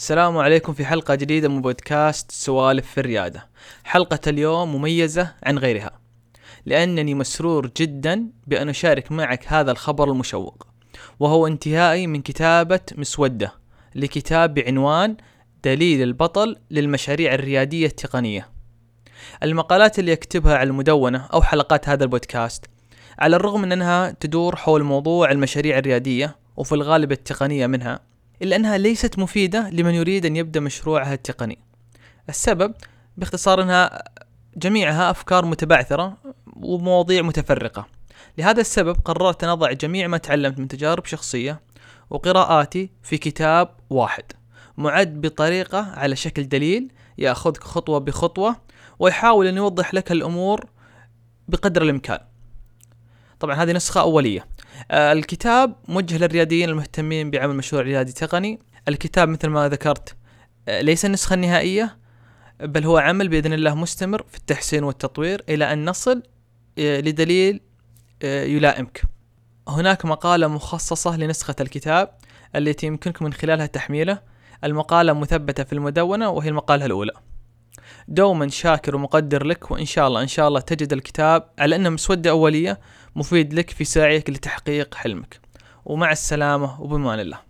السلام عليكم في حلقة جديدة من بودكاست سوالف في الريادة. حلقة اليوم مميزة عن غيرها لأنني مسرور جدا بأن أشارك معك هذا الخبر المشوق وهو انتهائي من كتابة مسودة لكتاب بعنوان دليل البطل للمشاريع الريادية التقنية. المقالات اللي أكتبها على المدونة أو حلقات هذا البودكاست على الرغم من أنها تدور حول موضوع المشاريع الريادية وفي الغالب التقنية منها إلا أنها ليست مفيدة لمن يريد أن يبدأ مشروعها التقني. السبب باختصار أنها جميعها أفكار متبعثرة ومواضيع متفرقة. لهذا السبب قررت أن أضع جميع ما تعلمت من تجارب شخصية وقراءاتي في كتاب واحد معد بطريقة على شكل دليل يأخذك خطوة بخطوة ويحاول أن يوضح لك الأمور بقدر الإمكان. طبعا هذه نسخة أولية. الكتاب موجه للرياديين المهتمين بعمل مشروع ريادي تقني. الكتاب مثل ما ذكرت آه، ليس النسخة النهائية بل هو عمل بإذن الله مستمر في التحسين والتطوير إلى أن نصل آه، لدليل يلائمك. هناك مقالة مخصصة لنسخة الكتاب التي يمكنكم من خلالها تحميله. المقالة مثبتة في المدونة وهي المقالة الأولى. دوما شاكر ومقدر لك وإن شاء الله إن شاء الله تجد الكتاب على أنه مسودة أولية مفيد لك في سعيك لتحقيق حلمك. ومع السلامة وبمان الله.